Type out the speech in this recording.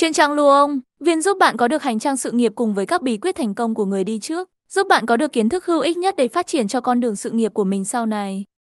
trên Trang lưu ông viên giúp bạn có được hành trang sự nghiệp cùng với các bí quyết thành công của người đi trước, giúp bạn có được kiến thức hữu ích nhất để phát triển cho con đường sự nghiệp của mình sau này.